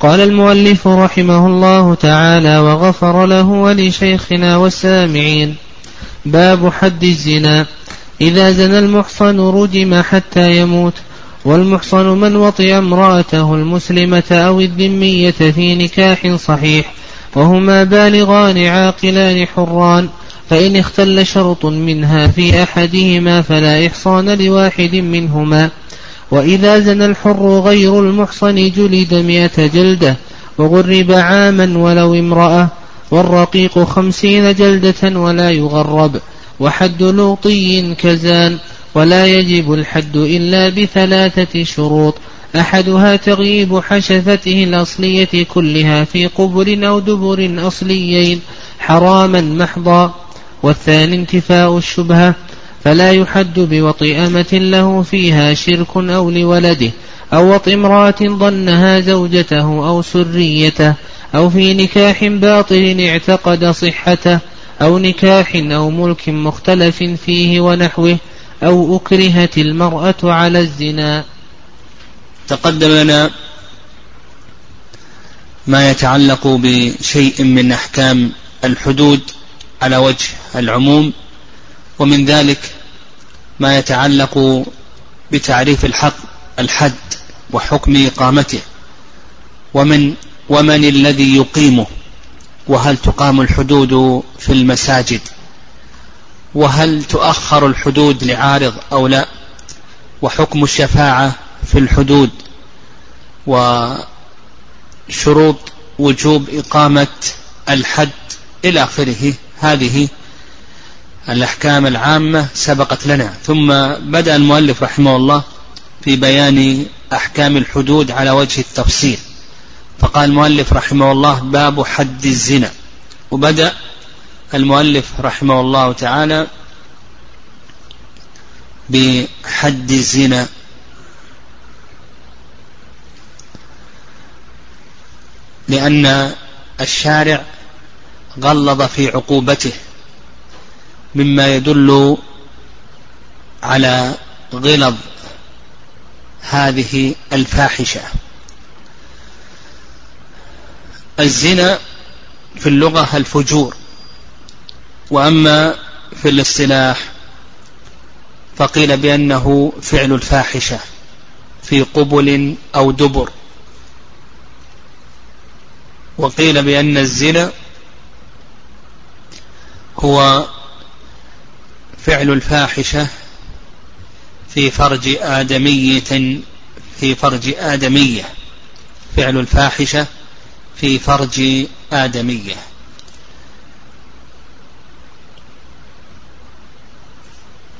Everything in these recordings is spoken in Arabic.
قال المؤلف رحمه الله تعالى وغفر له ولشيخنا والسامعين. باب حد الزنا. إذا زنى المحصن رجم حتى يموت والمحصن من وطئ امرأته المسلمة أو الذمية في نكاح صحيح وهما بالغان عاقلان حران فإن اختل شرط منها في أحدهما فلا إحصان لواحد منهما. وإذا زنى الحر غير المحصن جلد مئة جلدة وغرب عاما ولو امرأة والرقيق خمسين جلدة ولا يغرب وحد لوطي كزان ولا يجب الحد إلا بثلاثة شروط أحدها تغييب حشفته الأصلية كلها في قبل أو دبر أصليين حراما محضا والثاني انتفاء الشبهة فلا يحد بوطئ أمة له فيها شرك أو لولده أو وطئ امرأة ظنها زوجته أو سريته أو في نكاح باطل اعتقد صحته أو نكاح أو ملك مختلف فيه ونحوه أو أكرهت المرأة على الزنا. تقدم لنا ما يتعلق بشيء من أحكام الحدود على وجه العموم. ومن ذلك ما يتعلق بتعريف الحق الحد وحكم إقامته. ومن ومن الذي يقيمه؟ وهل تقام الحدود في المساجد؟ وهل تؤخر الحدود لعارض أو لا؟ وحكم الشفاعة في الحدود؟ وشروط وجوب إقامة الحد إلى آخره؟ هذه الأحكام العامة سبقت لنا. ثم بدأ المؤلف رحمه الله في بيان أحكام الحدود على وجه التفصيل. فقال المؤلف رحمه الله باب حد الزنا. وبدأ المؤلف رحمه الله تعالى بحد الزنا. لأن الشارع غلظ في عقوبته. مما يدل على غلظ هذه الفاحشة. الزنا في اللغة الفجور وأما في الاصطلاح فقيل بأنه فعل الفاحشة في قبل أو دبر. وقيل بأن الزنا هو فعل الفاحشة في فرج آدمية في فرج آدمية. فعل الفاحشة في فرج آدمية.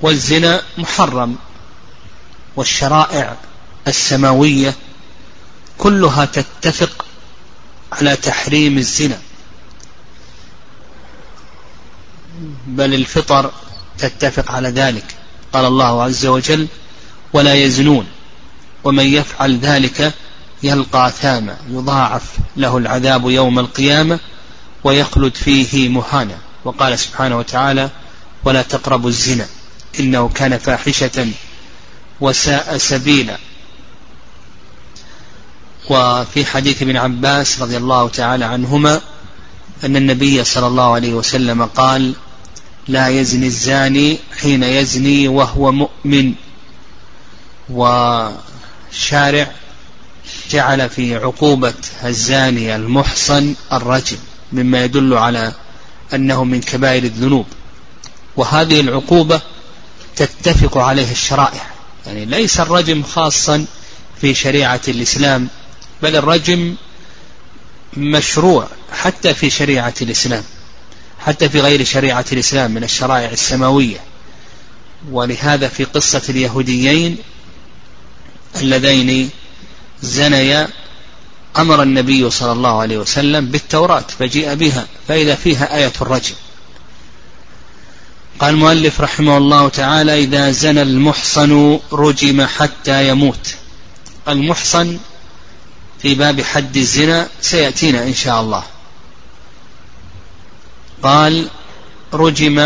والزنا محرم. والشرائع السماوية كلها تتفق على تحريم الزنا. بل الفطر تتفق على ذلك. قال الله عز وجل ولا يزنون ومن يفعل ذلك يلقى ثاما يضاعف له العذاب يوم القيامة ويخلد فيه مهانا. وقال سبحانه وتعالى ولا تقربوا الزنا إنه كان فاحشة وساء سبيلا. وفي حديث ابن عباس رضي الله تعالى عنهما أن النبي صلى الله عليه وسلم قال لا يزني الزاني حين يزني وهو مؤمن. وشارع جعل في عقوبة الزاني المحصن الرجم مما يدل على أنه من كبائر الذنوب. وهذه العقوبة تتفق عليه الشرائع. يعني ليس الرجم خاصا في شريعة الإسلام بل الرجم مشروع حتى في شريعة الإسلام. حتى في غير شريعة الإسلام من الشرائع السماوية. ولهذا في قصة اليهوديين اللذين زنيا أمر النبي صلى الله عليه وسلم بالتوراة فجيء بها فإذا فيها آية الرجم. قال المؤلف رحمه الله تعالى إذا زنى المحصن رجم حتى يموت. المحصن في باب حد الزنا سيأتينا إن شاء الله. قال رجم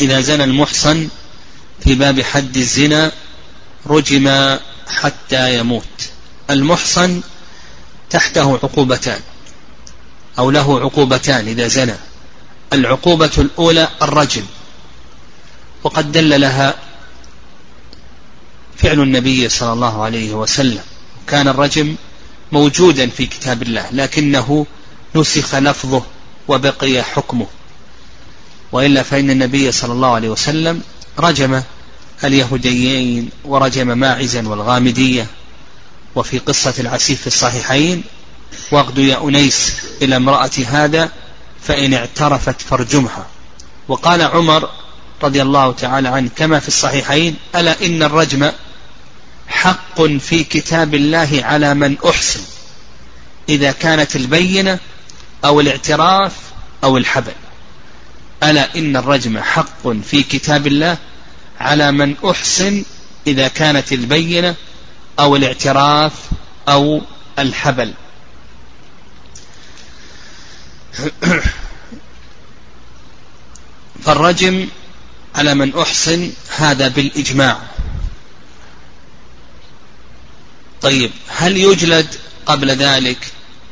إذا زنى المحصن في باب حد الزنا رجم حتى يموت. المحصن تحته عقوبتان أو له عقوبتان إذا زنى. العقوبة الأولى الرجم. وقد دل لها فعل النبي صلى الله عليه وسلم. كان الرجم موجودا في كتاب الله لكنه نسخ لفظه وبقي حكمه. وإلا فإن النبي صلى الله عليه وسلم رجم اليهوديين ورجم ماعزا والغامدية. وفي قصة العسيف في الصحيحين واغد يا أنيس إلى امرأة هذا فإن اعترفت فارجمها. وقال عمر رضي الله تعالى عنه كما في الصحيحين ألا إن الرجم حق في كتاب الله على من أحسن. إذا كانت البينة أو الاعتراف أو الحبل. ألا إن الرجم حق في كتاب الله على من أحسن إذا كانت البينة أو الاعتراف أو الحبل. فالرجم على من أحسن هذا بالإجماع. طيب هل يجلد قبل ذلك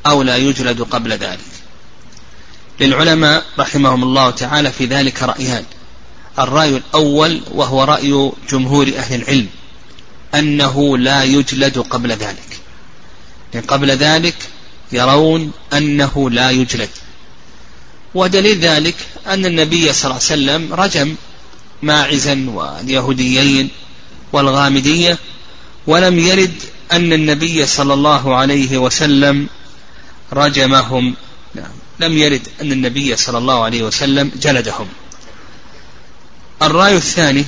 أو لا يجلد قبل ذلك؟ للعلماء رحمهم الله تعالى في ذلك رأيان. الرأي الأول وهو رأي جمهور أهل العلم أنه لا يجلد قبل ذلك. قبل ذلك يرون أنه لا يجلد. ودليل ذلك أن النبي صلى الله عليه وسلم رجم ماعزا واليهوديين والغامدية ولم يرد أن النبي صلى الله عليه وسلم رجمهم. نعم. لم يرد أن النبي صلى الله عليه وسلم جلدهم. الرأي الثاني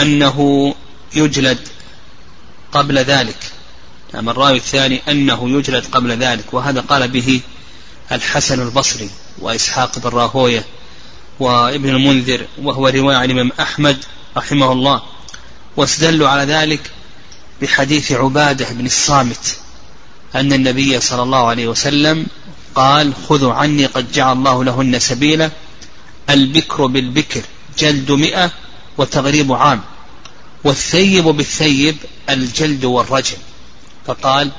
أنه يجلد قبل ذلك. نعم الرأي الثاني أنه يجلد قبل ذلك وهذا قال به الحسن البصري وإسحاق بن راهوية وابن المنذر وهو رواية عن الإمام أحمد رحمه الله. واستدلوا على ذلك بحديث عبادة بن الصامت. أن النبي صلى الله عليه وسلم قال خذوا عني قد جعل الله لهن سبيلا. البكر بالبكر جلد مئة وتغريب عام. والثيب بالثيب الجلد والرجم فقال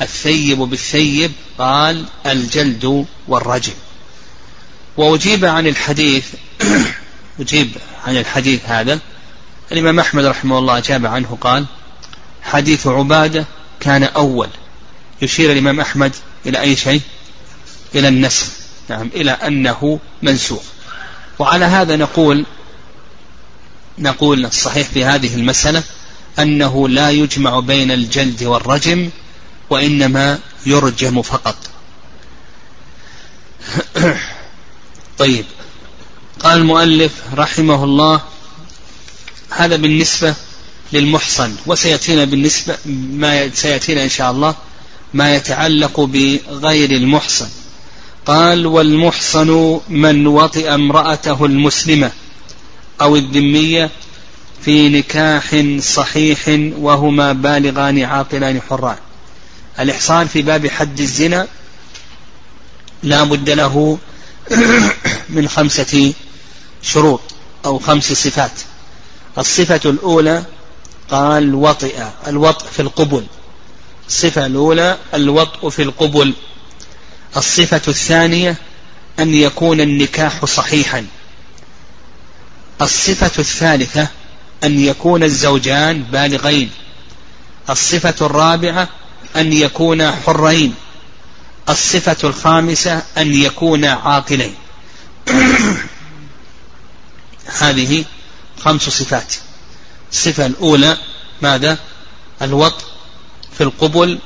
الثيب بالثيب قال الجلد والرجم وأجيب عن الحديث أجيب عن الحديث هذا. الإمام أحمد رحمه الله أجاب عنه قال حديث عبادة كان أول. يشير الإمام أحمد إلى أي شيء؟ إلى النسخ. نعم إلى أنه منسوخ. وعلى هذا نقول نقول الصحيح في هذه المسألة أنه لا يجمع بين الجلد والرجم وإنما يرجم فقط. طيب. قال المؤلف رحمه الله هذا بالنسبة للمحصن وسيأتينا بالنسبة ما سيأتينا إن شاء الله ما يتعلق بغير المحصن. قال والمحصن من وطئ امرأته المسلمة أو الذمية في نكاح صحيح وهما بالغان عاقلان حران. الإحصان في باب حد الزنا لا بد له من خمسة شروط أو خمس صفات. الصفة الأولى قال وطئ الوطء في القبل. الصفة الأولى الوطء في القبل. الصفة الثانية أن يكون النكاح صحيحا. الصفة الثالثة أن يكون الزوجان بالغين. الصفة الرابعة أن يكونا حرين. الصفة الخامسة أن يكونا عاقلين. هذه خمس صفات. الصفة الأولى ماذا؟ الوط في القبل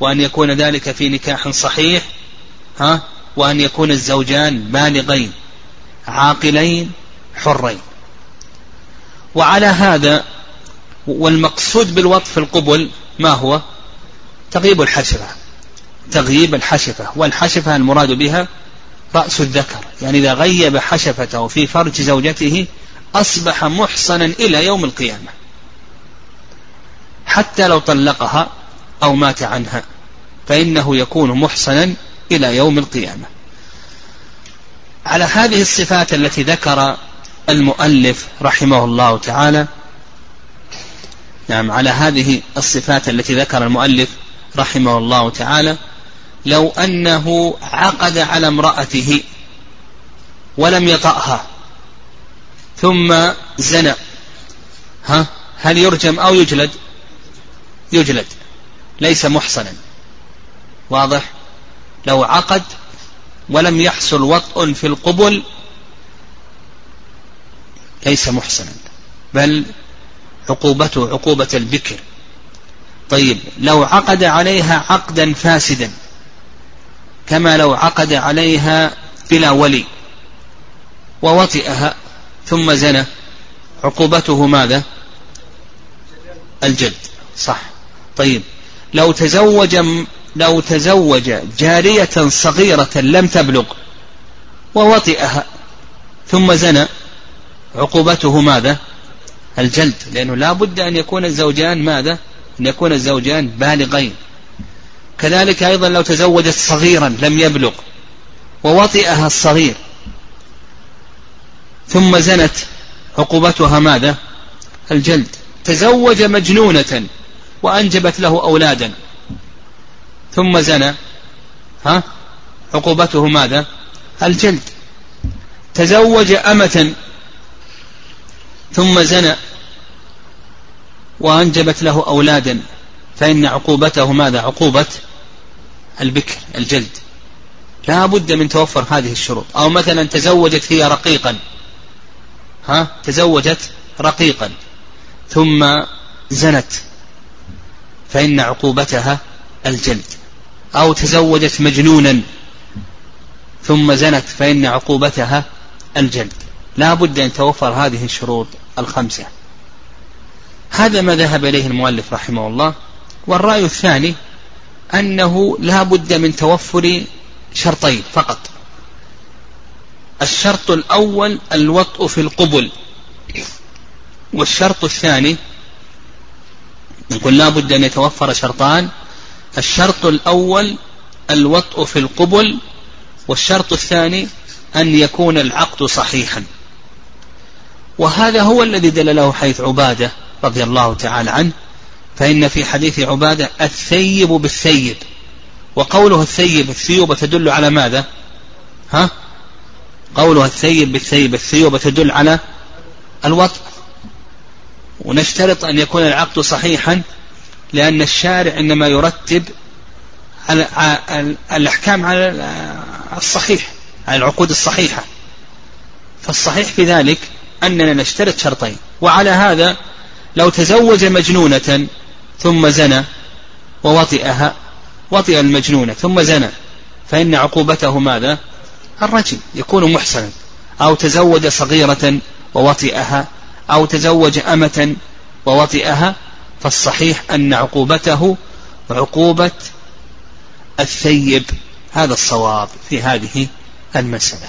وأن يكون ذلك في نكاح صحيح ها؟ وأن يكون الزوجان بالغين عاقلين حرين. وعلى هذا والمقصود بالوط في القبل ما هو؟ تغييب الحشفة. تغييب الحشفة. والحشفة المراد بها رأس الذكر. يعني إذا غيب حشفته في فرج زوجته أصبح محصنا إلى يوم القيامة. حتى لو طلقها أو مات عنها فإنه يكون محصنا إلى يوم القيامة. على هذه الصفات التي ذكر المؤلف رحمه الله تعالى نعم على هذه الصفات التي ذكر المؤلف رحمه الله تعالى لو أنه عقد على امرأته ولم يطأها ثم زنى ها هل يرجم أو يجلد؟ يجلد ليس محصنا. واضح؟ لو عقد ولم يحصل وطء في القبل ليس محصنا. بل عقوبته عقوبة البكر. طيب لو عقد عليها عقدا فاسدا كما لو عقد عليها بلا ولي ووطئها ثم زنى عقوبته ماذا؟ الجلد. صح. طيب. لو تزوج لو تزوج جارية صغيرة لم تبلغ ووطئها ثم زنى عقوبته ماذا؟ الجلد لأنه لا بد أن يكون الزوجان ماذا؟ أن يكون الزوجان بالغين. كذلك أيضا لو تزوجت صغيرا لم يبلغ ووطئها الصغير ثم زنت عقوبتها ماذا؟ الجلد. تزوج مجنونة وأنجبت له أولادا. ثم زنى. ها؟ عقوبته ماذا؟ الجلد. تزوج أمة. ثم زنى. وأنجبت له أولادا. فإن عقوبته ماذا؟ عقوبة البكر الجلد. لا بد من توفر هذه الشروط. أو مثلا تزوجت هي رقيقا. ها؟ تزوجت رقيقا. ثم زنت. فإن عقوبتها الجلد. أو تزوجت مجنونا ثم زنت فإن عقوبتها الجلد. لا بد أن توفر هذه الشروط الخمسة. هذا ما ذهب إليه المؤلف رحمه الله. والرأي الثاني أنه لا بد من توفر شرطين فقط. الشرط الأول الوطء في القبل. والشرط الثاني نقول لا بد أن يتوفر شرطان. الشرط الأول الوطء في القبل والشرط الثاني أن يكون العقد صحيحا. وهذا هو الذي دلله حيث عبادة رضي الله تعالى عنه. فإن في حديث عبادة الثيب بالثيب. وقوله الثيب الثيوبة تدل على ماذا؟ ها؟ قولها الثيب بالثيب الثيوبة تدل على الوطء. ونشترط أن يكون العقد صحيحا لأن الشارع إنما يرتب الأحكام على الصحيح على العقود الصحيحة. فالصحيح في ذلك أننا نشترط شرطين. وعلى هذا لو تزوج مجنونة ثم زنى ووطئها وطئ المجنونة ثم زنى فإن عقوبته ماذا؟ الرجم يكون محسنا. أو تزوج صغيرة ووطئها أو تزوج أمة ووطئها فالصحيح أن عقوبته عقوبة الثيب. هذا الصواب في هذه المسألة.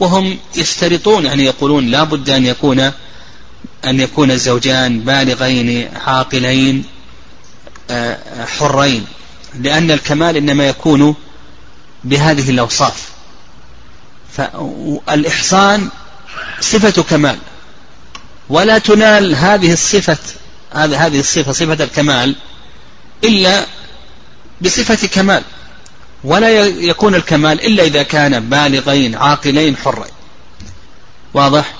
وهم يشترطون يعني يقولون لا بد أن يكون أن يكون الزوجان بالغين عاقلين آه، حرين لأن الكمال إنما يكون بهذه الأوصاف. فالإحصان صفة كمال. ولا تنال هذه الصفة هذه الصفة صفة الكمال إلا بصفة كمال. ولا يكون الكمال إلا إذا كان بالغين عاقلين حرين. واضح؟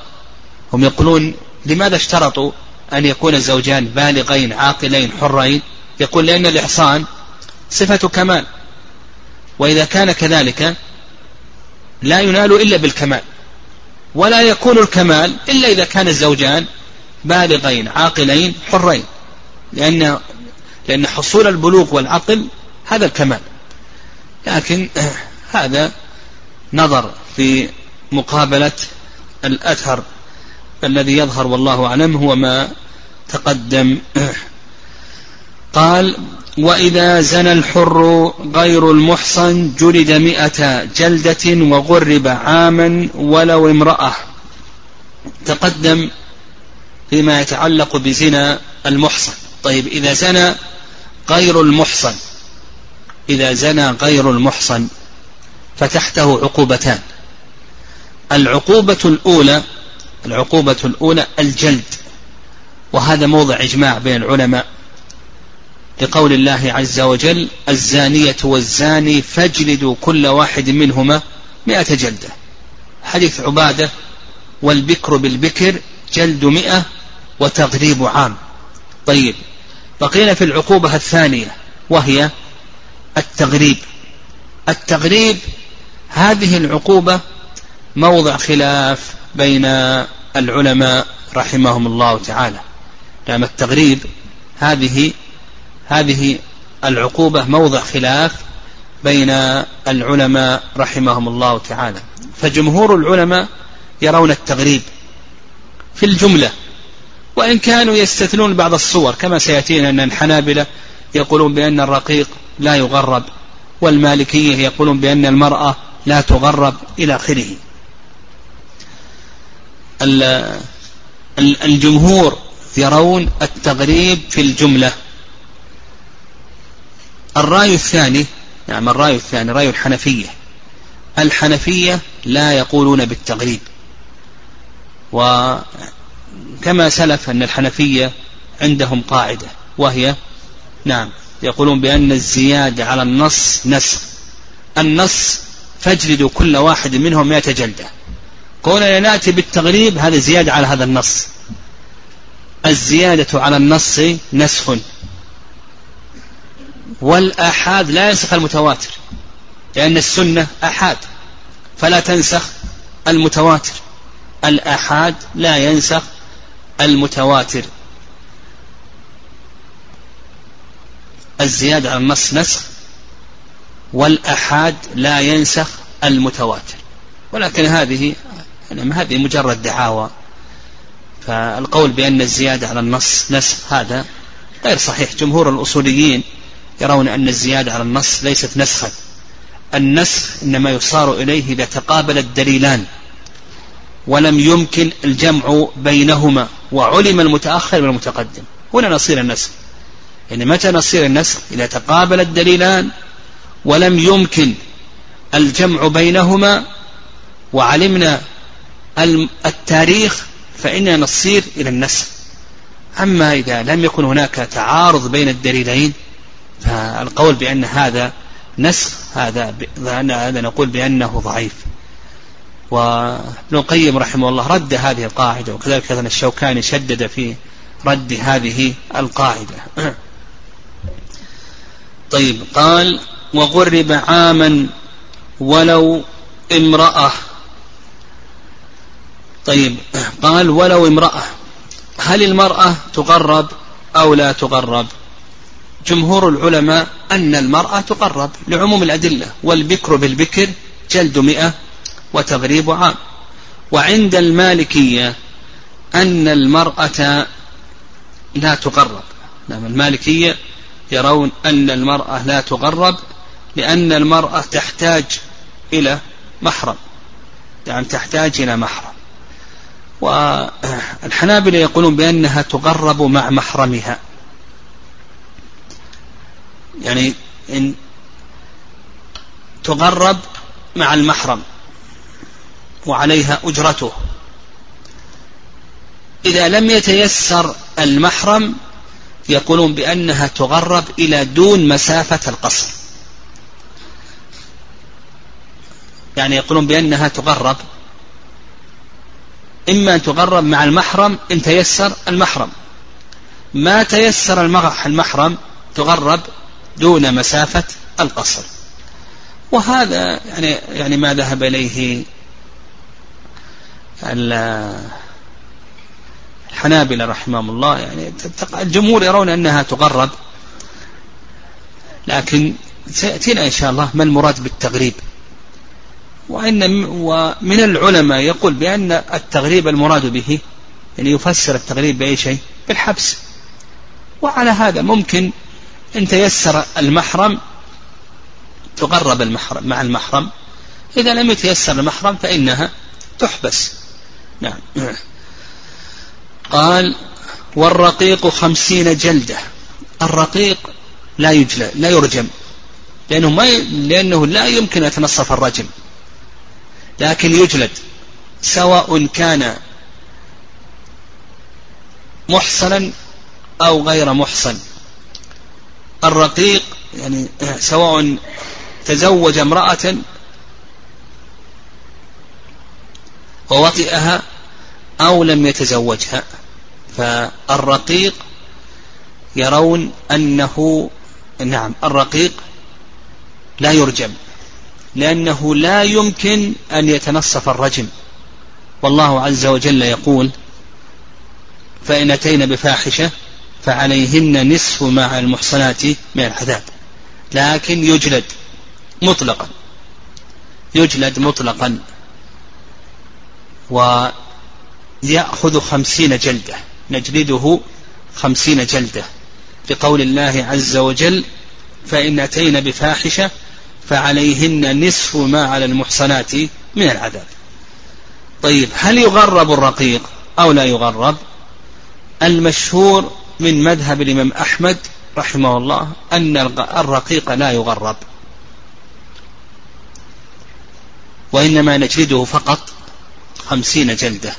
هم يقولون لماذا اشترطوا أن يكون الزوجان بالغين عاقلين حرين؟ يقول لأن الإحصان صفة كمال. وإذا كان كذلك لا ينال إلا بالكمال. ولا يكون الكمال إلا إذا كان الزوجان بالغين عاقلين حرين. لأن لأن حصول البلوغ والعقل هذا الكمال. لكن هذا نظر في مقابلة الأثر الذي يظهر والله أعلم هو ما تقدم قال وإذا زنى الحر غير المحصن جلد مئة جلدة وغرب عاما ولو امرأة. تقدم فيما يتعلق بزنا المحصن. طيب إذا زنى غير المحصن إذا زنى غير المحصن فتحته عقوبتان. العقوبة الأولى العقوبة الأولى الجلد. وهذا موضع إجماع بين العلماء. لقول الله عز وجل الزانية والزاني فاجلدوا كل واحد منهما مئة جلدة. حديث عبادة والبكر بالبكر جلد مئة وتغريب عام. طيب بقينا في العقوبة الثانية وهي التغريب. التغريب هذه العقوبة موضع خلاف بين العلماء رحمهم الله تعالى. نعم التغريب هذه هذه العقوبة موضع خلاف بين العلماء رحمهم الله تعالى. فجمهور العلماء يرون التغريب في الجملة وإن كانوا يستثنون بعض الصور كما سيأتينا أن الحنابلة يقولون بأن الرقيق لا يغرب والمالكية يقولون بأن المرأة لا تغرب إلى آخره. الجمهور يرون التغريب في الجملة. الرأي الثاني نعم الرأي الثاني رأي الحنفية. الحنفية لا يقولون بالتغريب. وكما سلف أن الحنفية عندهم قاعدة وهي نعم يقولون بأن الزيادة على النص نسخ. النص فاجلدوا كل واحد منهم مئة جلدة. كوننا نأتي بالتغريب هذا زيادة على هذا النص. الزيادة على النص نسخ. والآحاد لا ينسخ المتواتر لأن السنة آحاد فلا تنسخ المتواتر. الآحاد لا ينسخ المتواتر. الزيادة على النص نسخ والأحاد لا ينسخ المتواتر. ولكن هذه يعني هذه مجرد دعاوى. فالقول بأن الزيادة على النص نسخ هذا غير صحيح. جمهور الأصوليين يرون أن الزيادة على النص ليست نسخا النسخ إنما يصار إليه إذا تقابل الدليلان. ولم يمكن الجمع بينهما وعلم المتأخر من المتقدم هنا نصير النسخ. يعني متى نصير النسخ؟ إذا تقابل الدليلان ولم يمكن الجمع بينهما وعلمنا التاريخ فإننا نصير إلى النسخ. أما إذا لم يكن هناك تعارض بين الدليلين فالقول بأن هذا نسخ هذا هذا نقول بأنه ضعيف. وابن القيم رحمه الله رد هذه القاعدة وكذلك أيضا الشوكاني شدد في رد هذه القاعدة. طيب قال وغرب عاما ولو امرأة. طيب قال ولو امرأة هل المرأة تقرب أو لا تقرب؟ جمهور العلماء أن المرأة تقرب لعموم الأدلة والبكر بالبكر جلد مئة وتغريب عام. وعند المالكية أن المرأة لا تقرب. نعم المالكية يرون أن المرأة لا تقرب لأن المرأة تحتاج إلى محرم. يعني تحتاج إلى محرم. والحنابلة يقولون بأنها تقرب مع محرمها. يعني إن تقرب مع المحرم وعليها أجرته. إذا لم يتيسر المحرم يقولون بأنها تغرب إلى دون مسافة القصر. يعني يقولون بأنها تغرب. إما أن تغرب مع المحرم إن تيسر المحرم. ما تيسر المحرم تغرب دون مسافة القصر. وهذا يعني يعني ما ذهب إليه الحنابلة رحمهم الله. يعني الجمهور يرون أنها تغرب. لكن سيأتينا إن شاء الله ما المراد بالتغريب. وإن ومن العلماء يقول بأن التغريب المراد به يعني يفسر التغريب بأي شيء؟ بالحبس. وعلى هذا ممكن إن تيسر المحرم تقرب المحرم مع المحرم. إذا لم يتيسر المحرم فإنها تحبس. نعم. قال والرقيق خمسين جلدة. الرقيق لا يجلى لا يرجم. لأنه, ما ي... لأنه لا يمكن أن يتنصف الرجم. لكن يجلد. سواء كان محصنا أو غير محصن. الرقيق يعني سواء تزوج امرأة ووطئها أو لم يتزوجها. فالرقيق يرون أنه نعم الرقيق لا يرجم لأنه لا يمكن أن يتنصف الرجم. والله عز وجل يقول فإن أتينا بفاحشة فعليهن نصف مع المحصنات من العذاب لكن يجلد مطلقا. يجلد مطلقا. ويأخذ خمسين جلدة. نجلده خمسين جلدة. لقول الله عز وجل فإن أتينا بفاحشة فعليهن نصف ما على المحصنات من العذاب. طيب هل يغرب الرقيق أو لا يغرب؟ المشهور من مذهب الإمام أحمد رحمه الله أن الرقيق لا يغرب. وإنما نجلده فقط خمسين جلدة.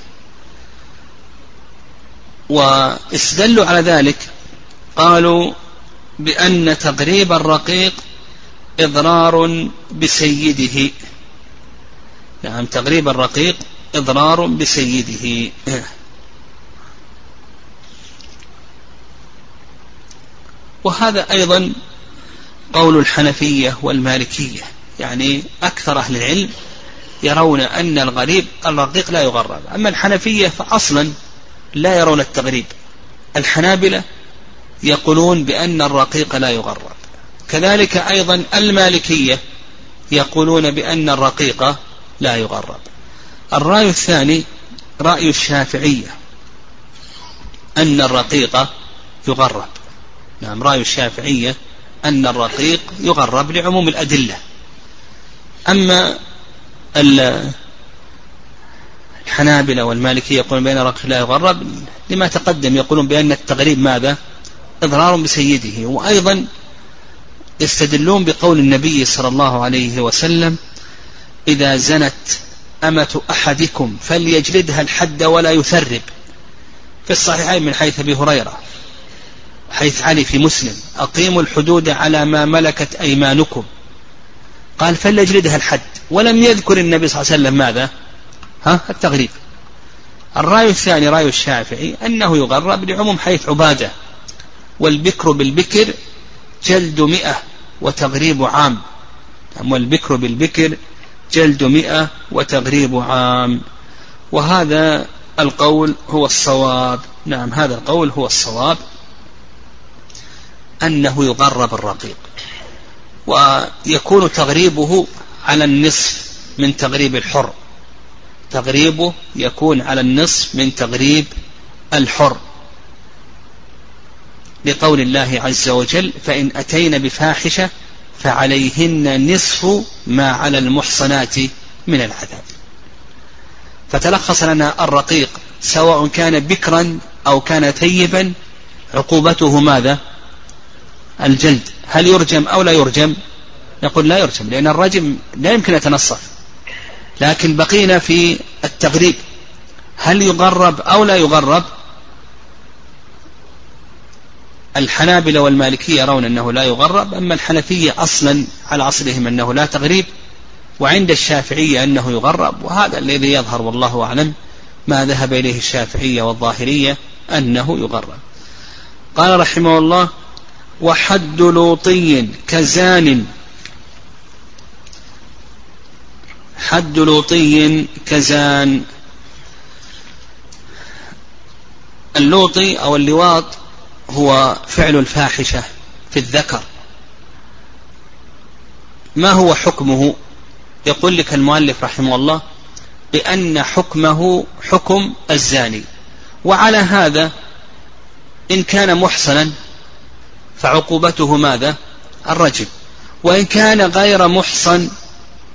واستدلوا على ذلك قالوا بأن تغريب الرقيق إضرار بسيده. نعم تغريب الرقيق إضرار بسيده. وهذا أيضا قول الحنفية والمالكية. يعني أكثر أهل العلم يرون أن الغريب الرقيق لا يغرب. أما الحنفية فأصلا لا يرون التغريب. الحنابلة يقولون بأن الرقيق لا يغرب. كذلك أيضا المالكية يقولون بأن الرقيق لا يغرب. الرأي الثاني رأي الشافعية أن الرقيق يغرب. نعم رأي الشافعية أن الرقيق يغرب لعموم الأدلة. أما الحنابلة والمالكية يقولون بأن الرقيق لا يغرب لما تقدم يقولون بأن التغريب ماذا؟ إضرار بسيده. وأيضا يستدلون بقول النبي صلى الله عليه وسلم إذا زنت أمة أحدكم فليجلدها الحد ولا يثرب. في الصحيحين من حيث أبي هريرة. حيث علي في مسلم أقيموا الحدود على ما ملكت أيمانكم. قال فليجلدها الحد. ولم يذكر النبي صلى الله عليه وسلم ماذا؟ ها؟ التغريب. الرأي الثاني رأي الشافعي أنه يغرب لعموم حيث عبادة والبكر بالبكر جلد مئة وتغريب عام. والبكر بالبكر جلد مئة وتغريب عام. وهذا القول هو الصواب. نعم هذا القول هو الصواب. أنه يغرب الرقيق. ويكون تغريبه على النصف من تغريب الحر. تغريبه يكون على النصف من تغريب الحر. لقول الله عز وجل فإن أتينا بفاحشة فعليهن نصف ما على المحصنات من العذاب. فتلخص لنا الرقيق سواء كان بكرا أو كان ثيبا عقوبته ماذا؟ الجلد هل يرجم أو لا يرجم؟ نقول لا يرجم لأن الرجم لا يمكن يتنصف. لكن بقينا في التغريب. هل يغرب أو لا يغرب؟ الحنابلة والمالكية يرون أنه لا يغرب أما الحنفية أصلا على أصلهم أنه لا تغريب وعند الشافعية أنه يغرب وهذا الذي يظهر والله أعلم ما ذهب إليه الشافعية والظاهرية أنه يغرب. قال رحمه الله وحد لوطي كزان. حد لوطي كزان. اللوطي أو اللواط هو فعل الفاحشة في الذكر. ما هو حكمه؟ يقول لك المؤلف رحمه الله بأن حكمه حكم الزاني. وعلى هذا إن كان محصنا فعقوبته ماذا؟ الرجم. وإن كان غير محصن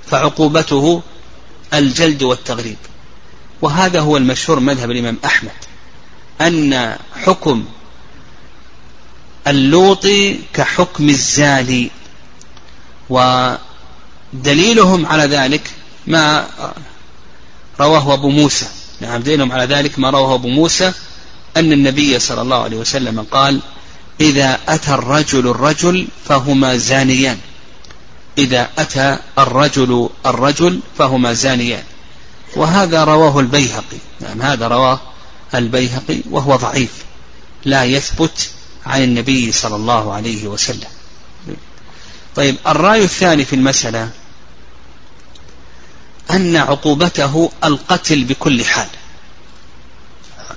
فعقوبته الجلد والتغريب. وهذا هو المشهور مذهب الإمام أحمد أن حكم اللوط كحكم الزاني. ودليلهم على ذلك ما رواه أبو موسى. نعم دليلهم على ذلك ما رواه أبو موسى أن النبي صلى الله عليه وسلم قال إذا أتى الرجل الرجل فهما زانيان. إذا أتى الرجل الرجل فهما زانيان. وهذا رواه البيهقي. نعم هذا رواه البيهقي وهو ضعيف. لا يثبت عن النبي صلى الله عليه وسلم. طيب الرأي الثاني في المسألة أن عقوبته القتل بكل حال.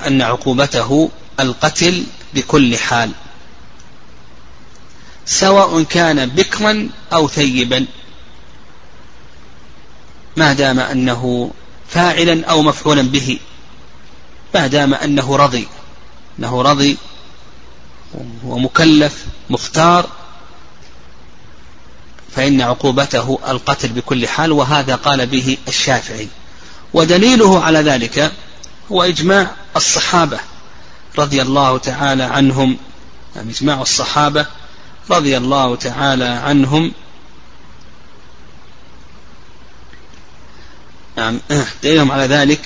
أن عقوبته القتل بكل حال. سواء كان بكرا أو ثيبا. ما دام أنه فاعلا أو مفعولا به. ما دام أنه رضي. أنه رضي ومكلف مختار. فإن عقوبته القتل بكل حال وهذا قال به الشافعي. ودليله على ذلك هو إجماع الصحابة رضي الله تعالى عنهم. يعني إجماع الصحابة رضي الله تعالى عنهم. نعم. دليلهم على ذلك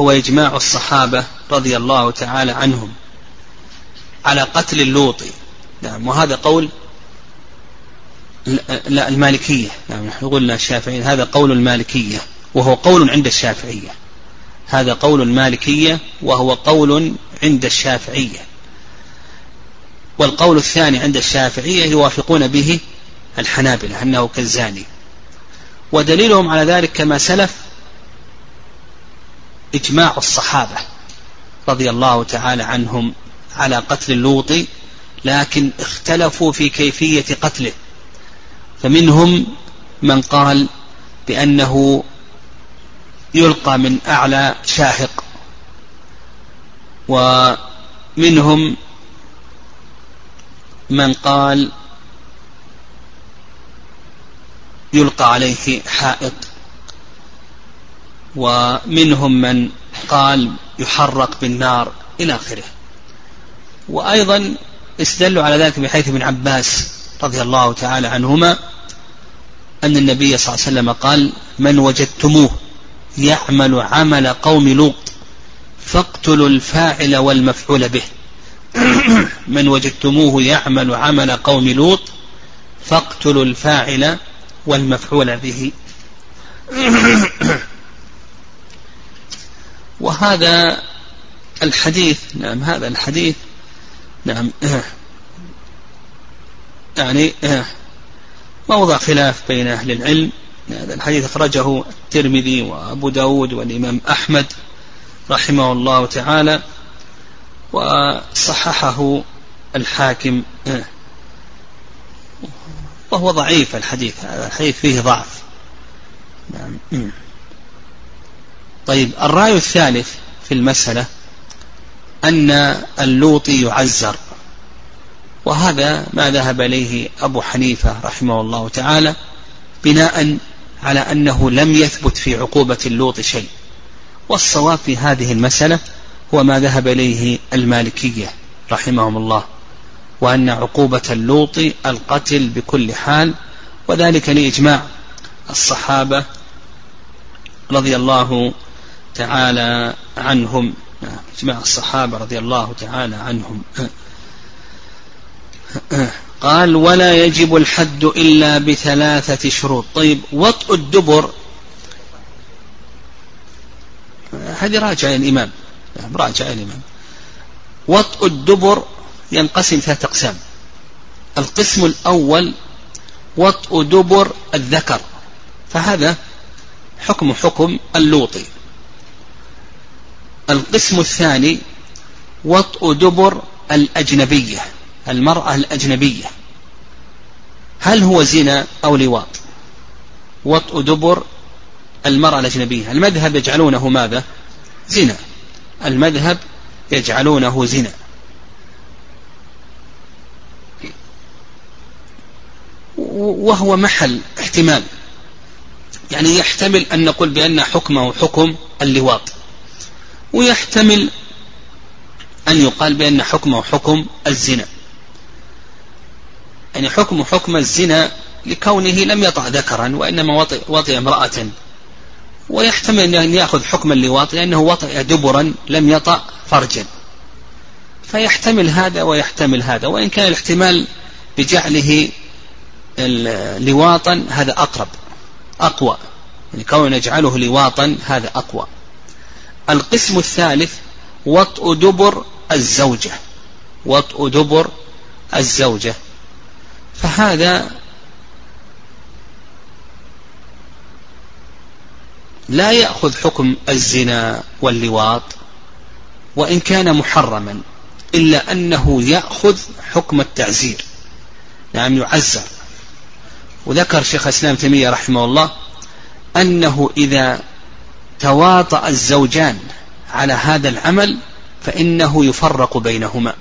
هو إجماع الصحابة رضي الله تعالى عنهم على قتل اللوطي نعم. وهذا قول لا المالكية. نعم. نحن قلنا الشافعيين هذا قول المالكية وهو قول عند الشافعية. هذا قول المالكية وهو قول عند الشافعية. والقول الثاني عند الشافعية يوافقون به الحنابلة أنه كالزاني. ودليلهم على ذلك كما سلف إجماع الصحابة رضي الله تعالى عنهم على قتل اللوط لكن اختلفوا في كيفية قتله. فمنهم من قال بأنه يلقى من أعلى شاهق ومنهم من قال يلقى عليه حائط ومنهم من قال يحرق بالنار إلى آخره. وأيضا استدلوا على ذلك بحيث ابن عباس رضي الله تعالى عنهما أن النبي صلى الله عليه وسلم قال من وجدتموه يعمل عمل قوم لوط فاقتلوا الفاعل والمفعول به. من وجدتموه يعمل عمل قوم لوط فاقتلوا الفاعل والمفعول به. وهذا الحديث نعم هذا الحديث نعم يعني موضع خلاف بين أهل العلم. هذا الحديث أخرجه الترمذي وأبو داود والإمام أحمد رحمه الله تعالى. وصححه الحاكم. وهو ضعيف الحديث هذا الحديث فيه ضعف. نعم. طيب الرأي الثالث في المسألة أن اللوطي يعزر. وهذا ما ذهب إليه أبو حنيفة رحمه الله تعالى بناء على أنه لم يثبت في عقوبة اللوط شيء. والصواب في هذه المسألة هو ما ذهب إليه المالكية رحمهم الله وأن عقوبة اللوط القتل بكل حال وذلك لإجماع الصحابة رضي الله تعالى عنهم إجماع الصحابة رضي الله تعالى عنهم. قال ولا يجب الحد إلا بثلاثة شروط. طيب وطء الدبر هذه راجع الإمام. راجع الإمام وطء الدبر ينقسم ثلاثة أقسام. القسم الأول وطء دبر الذكر فهذا حكم حكم اللوطي. القسم الثاني وطء دبر الأجنبية المرأة الأجنبية. هل هو زنا أو لواط؟ وطء دبر المرأة الأجنبية. المذهب يجعلونه ماذا؟ زنا. المذهب يجعلونه زنا. وهو محل احتمال. يعني يحتمل أن نقول بأن حكمه حكم اللواط. ويحتمل أن يقال بأن حكمه حكم الزنا. يعني حكم حكم الزنا لكونه لم يطع ذكرا وإنما وطئ, وطئ امرأة ويحتمل أن يأخذ حكم اللواط لأنه وطئ دبرا لم يطأ فرجا. فيحتمل هذا ويحتمل هذا وإن كان الاحتمال بجعله لواطا هذا أقرب أقوى. يعني كون نجعله لواطا هذا أقوى. القسم الثالث وطء دبر الزوجة. وطء دبر الزوجة. فهذا لا يأخذ حكم الزنا واللواط وإن كان محرما إلا أنه يأخذ حكم التعزير. نعم يعزر. وذكر شيخ الإسلام تيمية رحمه الله أنه إذا تواطأ الزوجان على هذا العمل فإنه يفرق بينهما.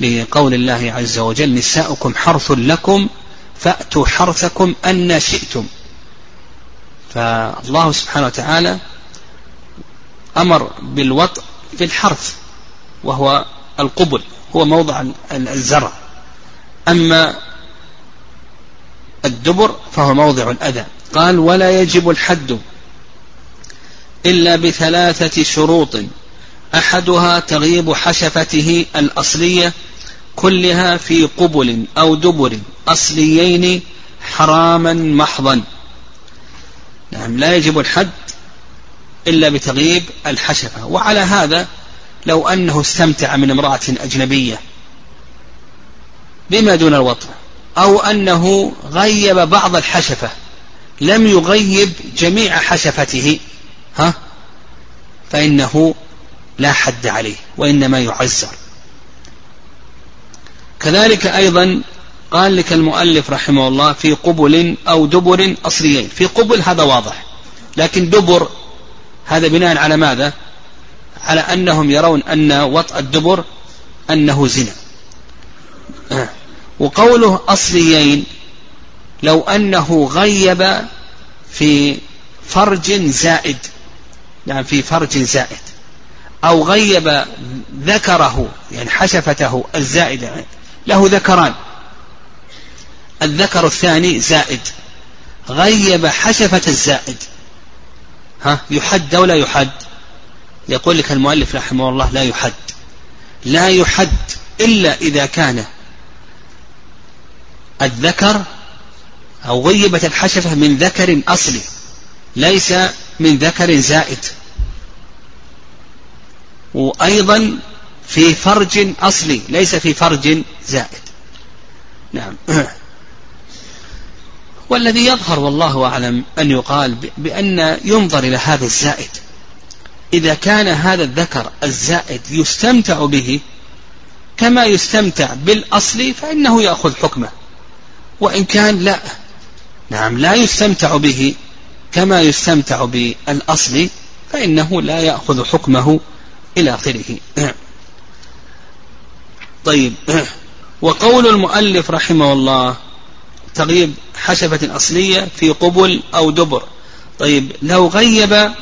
لقول الله عز وجل نساؤكم حرث لكم فأتوا حرثكم أن شئتم. فالله سبحانه وتعالى أمر بالوطء في الحرث وهو القبل هو موضع الزرع. أما الدبر فهو موضع الأذى. قال ولا يجب الحد إلا بثلاثة شروط. أحدها تغيب حشفته الأصلية كلها في قبل أو دبر أصليين حراما محضا. نعم لا يجب الحد إلا بتغييب الحشفة. وعلى هذا لو أنه استمتع من امرأة أجنبية بما دون الوطن أو أنه غيب بعض الحشفة لم يغيب جميع حشفته ها؟ فإنه لا حد عليه وإنما يعزر. كذلك أيضا قال لك المؤلف رحمه الله في قبل أو دبر أصليين. في قبل هذا واضح لكن دبر هذا بناء على ماذا؟ على أنهم يرون أن وطأ الدبر أنه زنا. وقوله أصليين لو أنه غيب في فرج زائد يعني في فرج زائد أو غيب ذكره يعني حشفته الزائدة له ذكران. الذكر الثاني زائد. غيب حشفة الزائد. ها يحد أو لا يحد؟ يقول لك المؤلف رحمه الله لا يحد. لا يحد إلا إذا كان الذكر أو غيبت الحشفة من ذكر أصلي ليس من ذكر زائد. وأيضا في فرج أصلي ليس في فرج زائد. نعم. والذي يظهر والله أعلم أن يقال بأن ينظر إلى هذا الزائد. إذا كان هذا الذكر الزائد يستمتع به كما يستمتع بالأصل فإنه يأخذ حكمه. وإن كان لا نعم لا يستمتع به كما يستمتع بالأصل فإنه لا يأخذ حكمه إلى آخره. طيب وقول المؤلف رحمه الله تغيب حشفة أصلية في قبل أو دبر. طيب لو غيب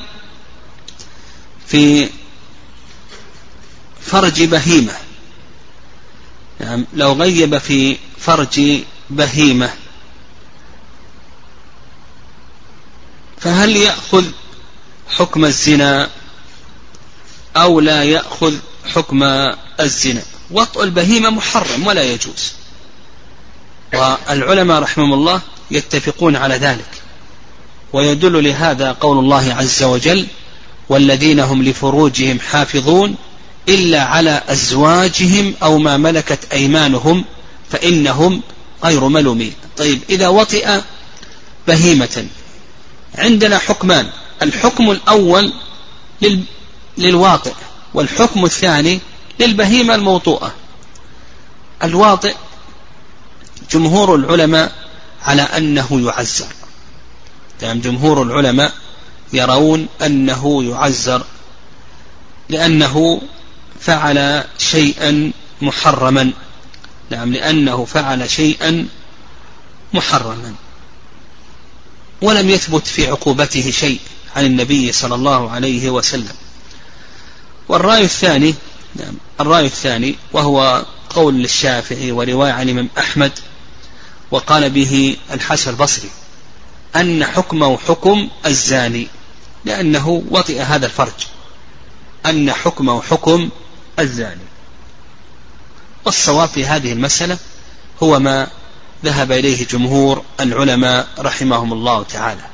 في فرج بهيمة يعني لو غيب في فرج بهيمة فهل يأخذ حكم الزنا أو لا يأخذ حكم الزنا؟ وطء البهيمة محرم ولا يجوز. والعلماء رحمهم الله يتفقون على ذلك. ويدل لهذا قول الله عز وجل والذين هم لفروجهم حافظون إلا على أزواجهم أو ما ملكت أيمانهم فإنهم غير ملومين. طيب إذا وطئ بهيمة عندنا حكمان. الحكم الأول للواطئ والحكم الثاني للبهيمة الموطوءة. الواطئ جمهور العلماء على أنه يعزر. يعني جمهور العلماء يرون أنه يعزر لأنه فعل شيئا محرما. نعم لأنه فعل شيئا محرما. ولم يثبت في عقوبته شيء عن النبي صلى الله عليه وسلم. والرأي الثاني نعم الرأي الثاني وهو قول للشافعي ورواية عن الإمام أحمد وقال به الحسن البصري أن حكمه حكم الزاني لأنه وطئ هذا الفرج. أن حكمه حكم الزاني. والصواب في هذه المسألة هو ما ذهب إليه جمهور العلماء رحمهم الله تعالى.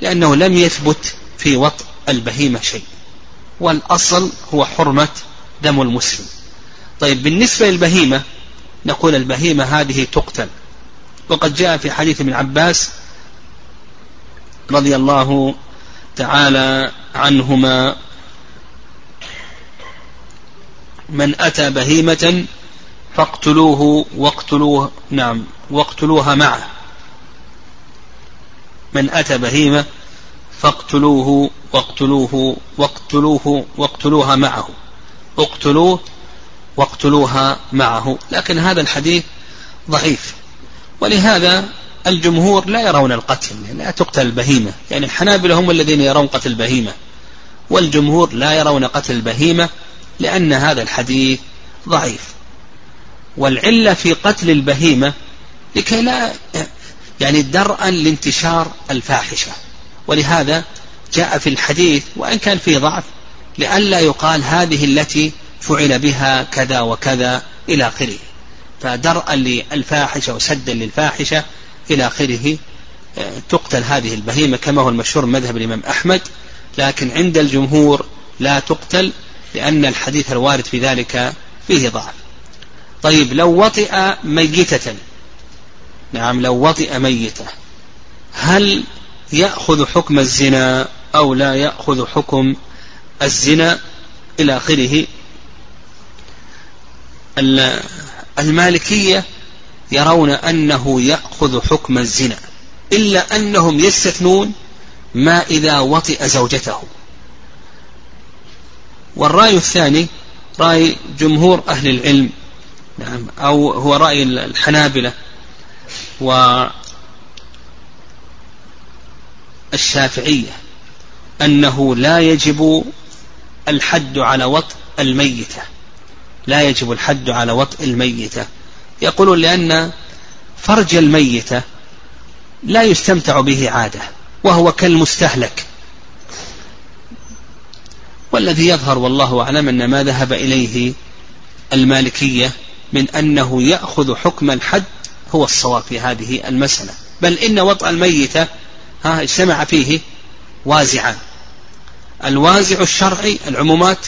لأنه لم يثبت في وطء البهيمة شيء والأصل هو حرمة دم المسلم. طيب بالنسبة للبهيمة نقول البهيمة هذه تقتل. وقد جاء في حديث ابن عباس رضي الله تعالى عنهما من أتى بهيمة فاقتلوه واقتلوه نعم واقتلوها معه. من أتى بهيمة فاقتلوه واقتلوه واقتلوه واقتلوها معه. اقتلوه واقتلوها معه. لكن هذا الحديث ضعيف. ولهذا الجمهور لا يرون القتل لا تقتل البهيمة. يعني الحنابلة هم الذين يرون قتل البهيمة. والجمهور لا يرون قتل البهيمة لأن هذا الحديث ضعيف. والعلة في قتل البهيمة لكي لا يعني درءا لانتشار الفاحشة. ولهذا جاء في الحديث وإن كان فيه ضعف لئلا يقال هذه التي فعل بها كذا وكذا إلى آخره. فدرءا للفاحشة وسدا للفاحشة إلى آخره تقتل هذه البهيمة كما هو المشهور مذهب الإمام أحمد. لكن عند الجمهور لا تقتل لأن الحديث الوارد في ذلك فيه ضعف. طيب لو وطئ ميتة نعم لو وطئ ميتة هل يأخذ حكم الزنا أو لا يأخذ حكم الزنا إلى آخره؟ المالكية يرون أنه يأخذ حكم الزنا إلا أنهم يستثنون ما إذا وطئ زوجته. والرأي الثاني رأي جمهور أهل العلم نعم أو هو رأي الحنابلة والشافعية أنه لا يجب الحد على وطء الميتة. لا يجب الحد على وطء الميتة. يقولون لأن فرج الميتة لا يستمتع به عادة وهو كالمستهلك. والذي يظهر والله أعلم أن ما ذهب إليه المالكية من أنه يأخذ حكم الحد هو الصواب في هذه المسألة. بل إن وطأ الميتة ها اجتمع فيه وازعان الوازع الشرعي العمومات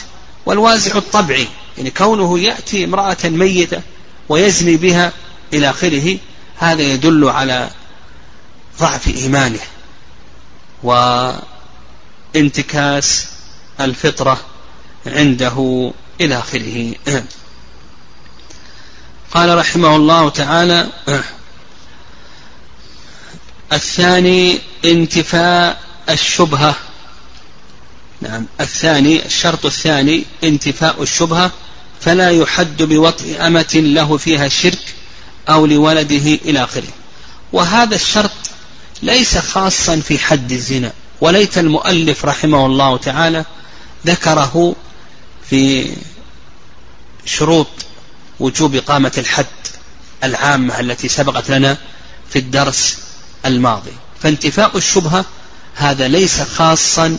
والوازع الطبعي يعني كونه يأتي امرأة ميتة ويزني بها إلى آخره هذا يدل على ضعف إيمانه وانتكاس الفطرة عنده إلى آخره. قال رحمه الله تعالى الثاني انتفاء الشبهة نعم. الثاني الشرط الثاني انتفاء الشبهة فلا يحد بوطء أمة له فيها شرك أو لولده إلى آخره. وهذا الشرط ليس خاصا في حد الزنا. وليت المؤلف رحمه الله تعالى ذكره في شروط وجوب إقامة الحد العامة التي سبقت لنا في الدرس الماضي. فانتفاء الشبهة هذا ليس خاصا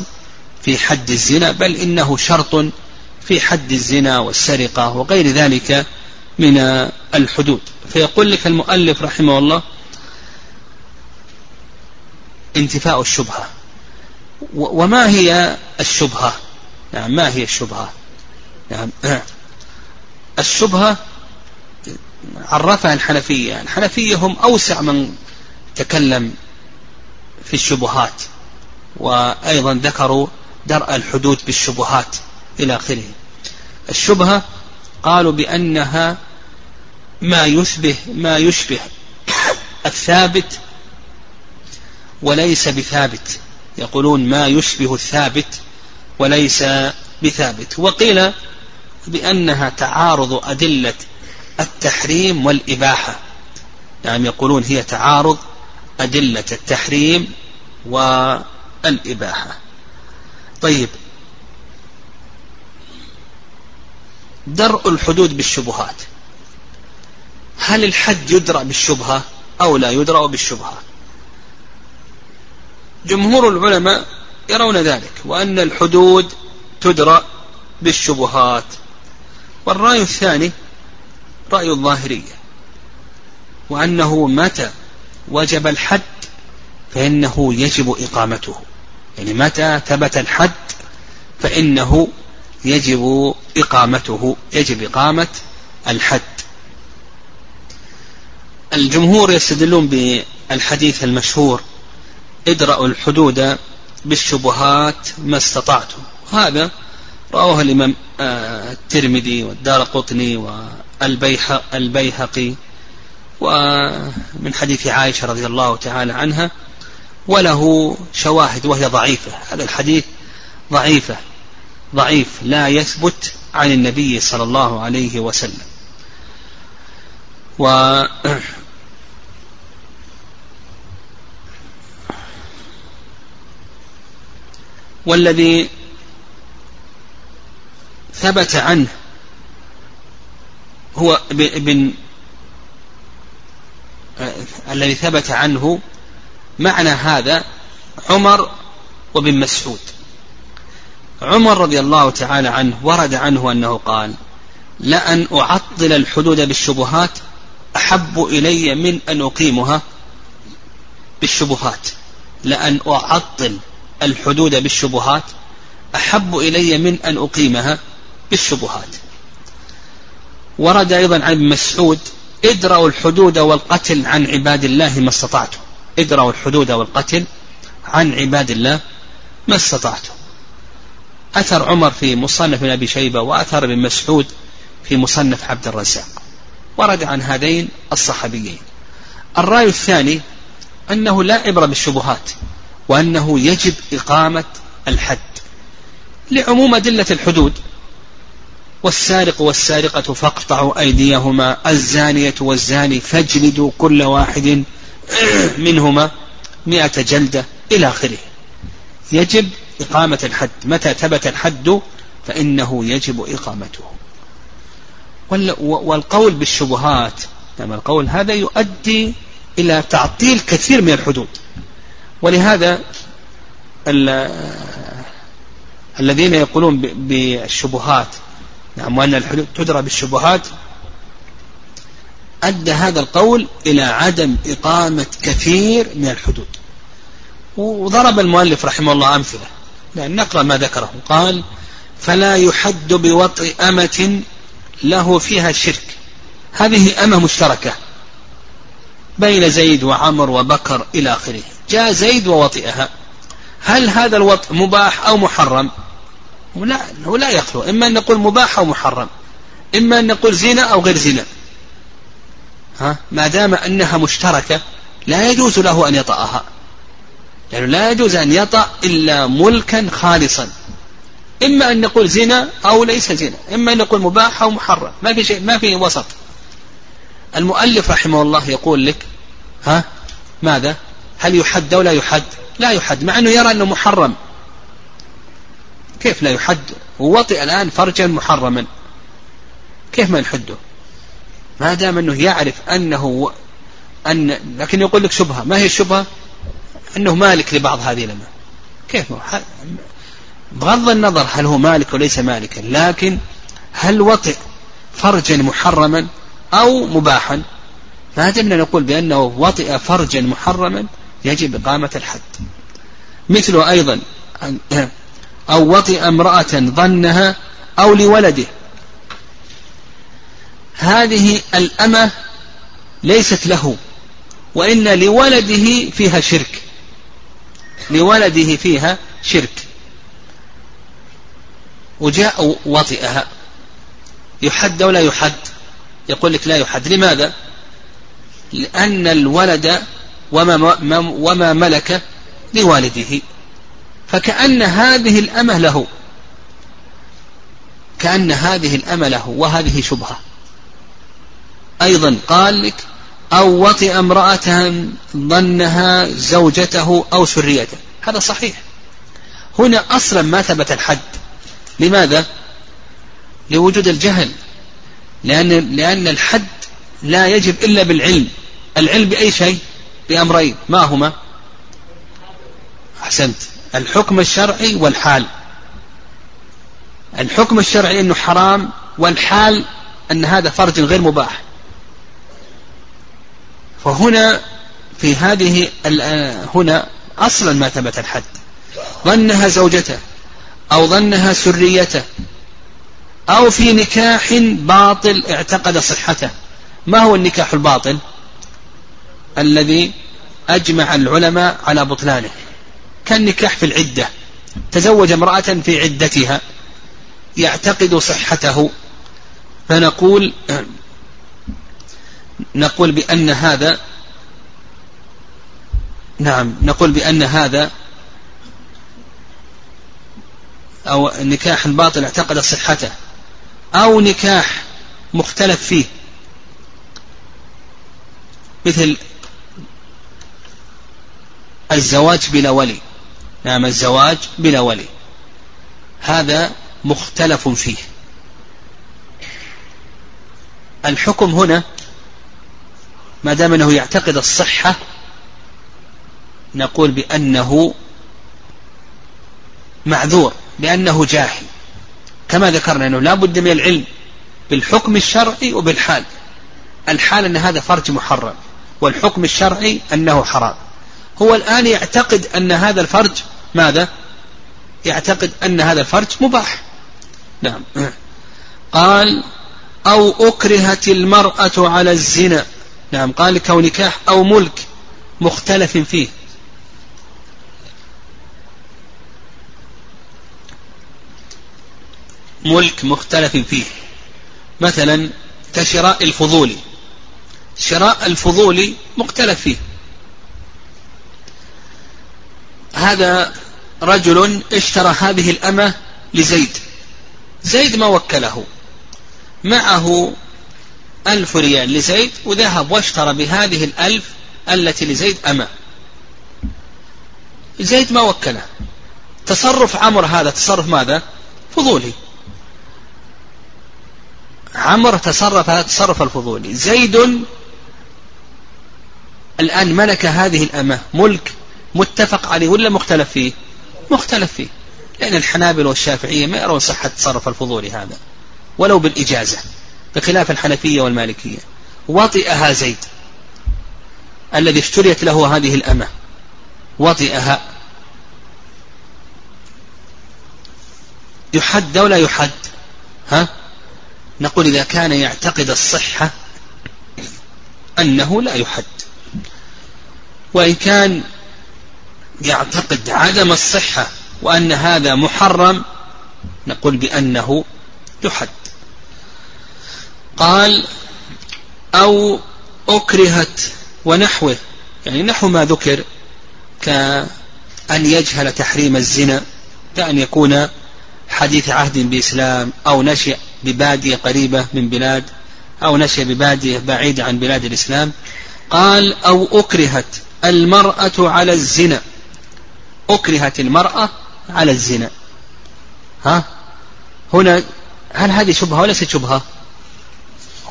في حد الزنا بل إنه شرط في حد الزنا والسرقة وغير ذلك من الحدود. فيقول لك المؤلف رحمه الله انتفاء الشبهة. وما هي الشبهة؟ نعم ما هي الشبهة؟ نعم الشبهة عرفها الحنفية. الحنفية هم أوسع من تكلم في الشبهات وأيضا ذكروا درء الحدود بالشبهات إلى آخره. الشبهة قالوا بأنها ما يشبه ما يشبه الثابت وليس بثابت. يقولون ما يشبه الثابت وليس بثابت. وقيل بأنها تعارض أدلة التحريم والإباحة. يعني يقولون هي تعارض أدلة التحريم والإباحة. طيب. درء الحدود بالشبهات. هل الحد يدرى بالشبهة أو لا يدرى بالشبهة؟ جمهور العلماء يرون ذلك وأن الحدود تدرى بالشبهات. والرأي الثاني رأي الظاهرية وأنه متى وجب الحد فإنه يجب إقامته. يعني متى ثبت الحد فإنه يجب إقامته يجب إقامة الحد. الجمهور يستدلون بالحديث المشهور ادرأوا الحدود بالشبهات ما استطعتم. هذا رواه الإمام آه، الترمذي والدار قطني والبيهقي ومن حديث عائشة رضي الله تعالى عنها وله شواهد وهي ضعيفة. هذا الحديث ضعيفة ضعيف لا يثبت عن النبي صلى الله عليه وسلم. و والذي ثبت عنه هو ابن الذي ثبت عنه معنى هذا عمر وابن مسعود. عمر رضي الله تعالى عنه ورد عنه أنه قال لأن أعطل الحدود بالشبهات أحب إلي من أن أقيمها بالشبهات. لأن أعطل الحدود بالشبهات أحب إلي من أن أقيمها بالشبهات. ورد أيضا عن مسعود ادرأوا الحدود والقتل عن عباد الله ما استطعتم. ادرأوا الحدود والقتل عن عباد الله ما استطعتم. أثر عمر في مصنف أبي شيبة وأثر ابن مسعود في مصنف عبد الرزاق. ورد عن هذين الصحابيين. الرأي الثاني أنه لا عبرة بالشبهات وأنه يجب إقامة الحد. لعموم أدلة الحدود والسارق والسارقة فاقطعوا أيديهما الزانية والزاني فاجلدوا كل واحد منهما مئة جلدة إلى آخره. يجب إقامة الحد. متى ثبت الحد فإنه يجب إقامته. والقول بالشبهات نعم القول هذا يؤدي إلى تعطيل كثير من الحدود. ولهذا الذين يقولون بالشبهات نعم وأن الحدود تدرى بالشبهات أدى هذا القول إلى عدم إقامة كثير من الحدود. وضرب المؤلف رحمه الله أمثلة. لأن نقرأ ما ذكره. قال فلا يحد بوطء أمة له فيها شرك هذه أمة مشتركة بين زيد وعمر وبكر إلى آخره. جاء زيد ووطئها. هل هذا الوطء مباح أو محرم؟ لا هو لا يخلو. إما أن نقول مباح أو محرم. إما أن نقول زنا أو غير زنا. ها؟ ما دام أنها مشتركة لا يجوز له أن يطأها. لأنه يعني لا يجوز أن يطأ إلا ملكا خالصا. إما أن نقول زنا أو ليس زنا. إما أن نقول مباح أو محرم. ما في شيء ما في وسط. المؤلف رحمه الله يقول لك ها؟ ماذا؟ هل يحد أو لا يحد؟ لا يحد مع أنه يرى أنه محرم. كيف لا يحد؟ ووطئ الآن فرجا محرما. كيف ما نحده؟ ما دام أنه يعرف أنه أن لكن يقول لك شبهة. ما هي الشبهة؟ أنه مالك لبعض هذه الأمة. كيف؟ بغض النظر هل هو مالك وليس مالكا لكن هل وطئ فرجا محرما أو مباحا؟ ما دمنا نقول بأنه وطئ فرجا محرما يجب إقامة الحد. مثله أيضا أو وطئ امرأة ظنها أو لولده. هذه الأمة ليست له وإن لولده فيها شرك. لولده فيها شرك. وجاء وطئها. يحد ولا يحد؟ يقول لك لا يحد. لماذا؟ لأن الولد وما, وما ملك لوالده. فكأن هذه الأمة له. كأن هذه الأمة له وهذه شبهة. أيضا قال لك أو وطئ امرأة ظنها زوجته أو سريته. هذا صحيح. هنا أصلا ما ثبت الحد. لماذا؟ لوجود الجهل. لأن لأن الحد لا يجب إلا بالعلم. العلم بأي شيء؟ بأمرين. ما هما؟ أحسنت. الحكم الشرعي والحال. الحكم الشرعي أنه حرام والحال أن هذا فرج غير مباح. فهنا في هذه هنا أصلا ما ثبت الحد. ظنها زوجته أو ظنها سريته أو في نكاح باطل اعتقد صحته. ما هو النكاح الباطل؟ الذي أجمع العلماء على بطلانه. كالنكاح في العدة. تزوج امرأة في عدتها. يعتقد صحته. فنقول نقول بأن هذا نعم نقول بأن هذا أو نكاح باطل اعتقد صحته أو نكاح مختلف فيه. مثل الزواج بلا ولي. نعم الزواج بلا ولي. هذا مختلف فيه. الحكم هنا ما دام أنه يعتقد الصحة نقول بأنه معذور لأنه جاهل. كما ذكرنا أنه لا بد من العلم بالحكم الشرعي وبالحال. الحال أن هذا فرج محرم والحكم الشرعي أنه حرام. هو الآن يعتقد أن هذا الفرج ماذا؟ يعتقد أن هذا الفرج مباح. نعم. قال أو أكرهت المرأة على الزنا. نعم قال كون نكاح أو ملك مختلف فيه. ملك مختلف فيه. مثلا كشراء الفضولي شراء الفضولي مختلف فيه. هذا رجل اشترى هذه الأمة لزيد. زيد ما وكله. معه ألف ريال لزيد وذهب واشترى بهذه الألف التي لزيد أمة. زيد ما وكله. تصرف عمر هذا تصرف ماذا؟ فضولي. عمر تصرف هذا التصرف الفضولي. زيد الآن ملك هذه الأمة. ملك متفق عليه ولا مختلف فيه؟ مختلف فيه. لأن الحنابل والشافعية ما يرون صحة تصرف الفضولي هذا ولو بالإجازة. بخلاف الحنفية والمالكية. وطئها زيد الذي اشتريت له هذه الأمة. وطئها. يحد ولا يحد؟ ها؟ نقول إذا كان يعتقد الصحة أنه لا يحد. وإن كان يعتقد عدم الصحة وأن هذا محرم نقول بأنه يحد. قال أو أكرهت ونحوه. يعني نحو ما ذكر كأن يجهل تحريم الزنا كأن يكون حديث عهد بإسلام أو نشأ ببادية قريبة من بلاد أو نشأ ببادية بعيدة عن بلاد الإسلام. قال أو أكرهت المرأة على الزنا. أكرهت المرأة على الزنا. ها؟ هنا هل هذه شبهة وليست شبهة؟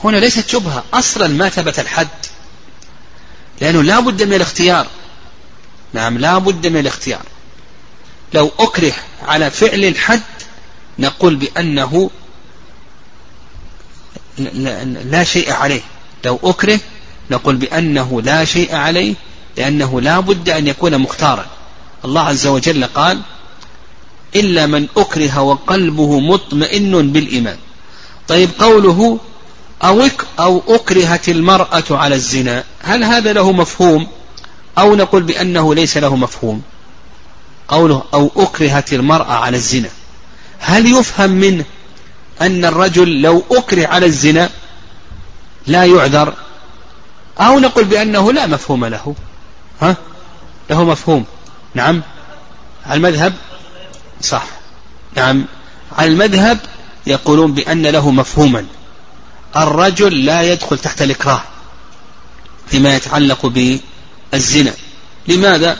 هنا ليست شبهة أصلا ما ثبت الحد لأنه لا بد من الاختيار. نعم لا بد من الاختيار. لو أكره على فعل الحد نقول بأنه لا شيء عليه. لو أكره نقول بأنه لا شيء عليه لأنه لا بد أن يكون مختارا. الله عز وجل قال إلا من أكره وقلبه مطمئن بالإيمان. طيب قوله أو أو أكرهت المرأة على الزنا هل هذا له مفهوم؟ أو نقول بأنه ليس له مفهوم. قوله أو أكرهت المرأة على الزنا هل يفهم منه أن الرجل لو أكره على الزنا لا يعذر؟ أو نقول بأنه لا مفهوم له. ها؟ له مفهوم. نعم. على المذهب؟ صح. نعم. على المذهب يقولون بأن له مفهوما. الرجل لا يدخل تحت الإكراه فيما يتعلق بالزنا. لماذا؟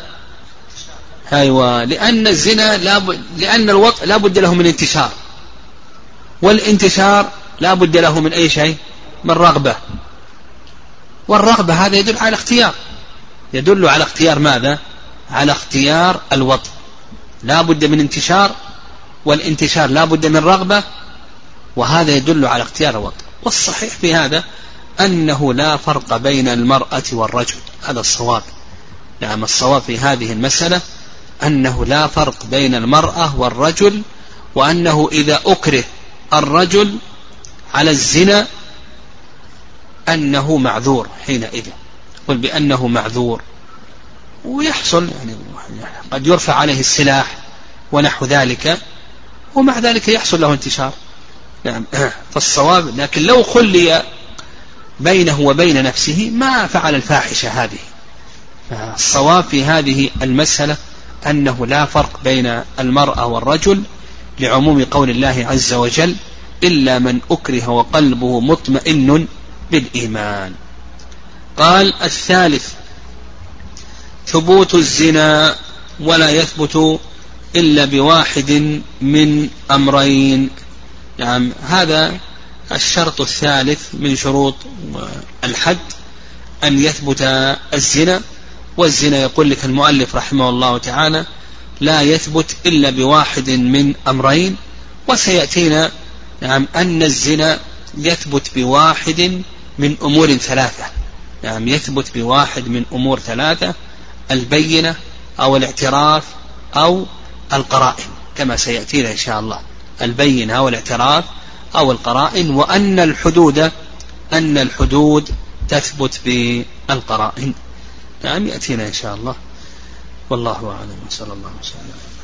أيوة لأن الزنا لابد لأن الوطء لا بد له من انتشار. والانتشار لا بد له من أي شيء؟ من رغبة. والرغبة هذا يدل على اختيار. يدل على اختيار ماذا؟ على اختيار الوطء لا بد من انتشار والانتشار لا بد من رغبة وهذا يدل على اختيار الوطء والصحيح في هذا أنه لا فرق بين المرأة والرجل هذا الصواب. نعم الصواب في هذه المسألة أنه لا فرق بين المرأة والرجل وأنه إذا أكره الرجل على الزنا أنه معذور حينئذ قل بأنه معذور. ويحصل يعني قد يرفع عليه السلاح ونحو ذلك ومع ذلك يحصل له انتشار. نعم فالصواب لكن لو خلي بينه وبين نفسه ما فعل الفاحشة هذه. الصواب في هذه المسألة أنه لا فرق بين المرأة والرجل لعموم قول الله عز وجل إلا من أكره وقلبه مطمئن بالإيمان. قال الثالث ثبوت الزنا ولا يثبت إلا بواحد من أمرين. نعم هذا الشرط الثالث من شروط الحد أن يثبت الزنا والزنا يقول لك المؤلف رحمه الله تعالى لا يثبت إلا بواحد من أمرين وسيأتينا نعم أن الزنا يثبت بواحد من أمور ثلاثة. نعم يثبت بواحد من أمور ثلاثة البينة أو الاعتراف أو القرائن كما سيأتينا إن شاء الله. البينة أو الاعتراف أو القرائن وأن الحدود أن الحدود تثبت بالقرائن. نعم يأتينا إن شاء الله. والله أعلم. صلى الله وسلم.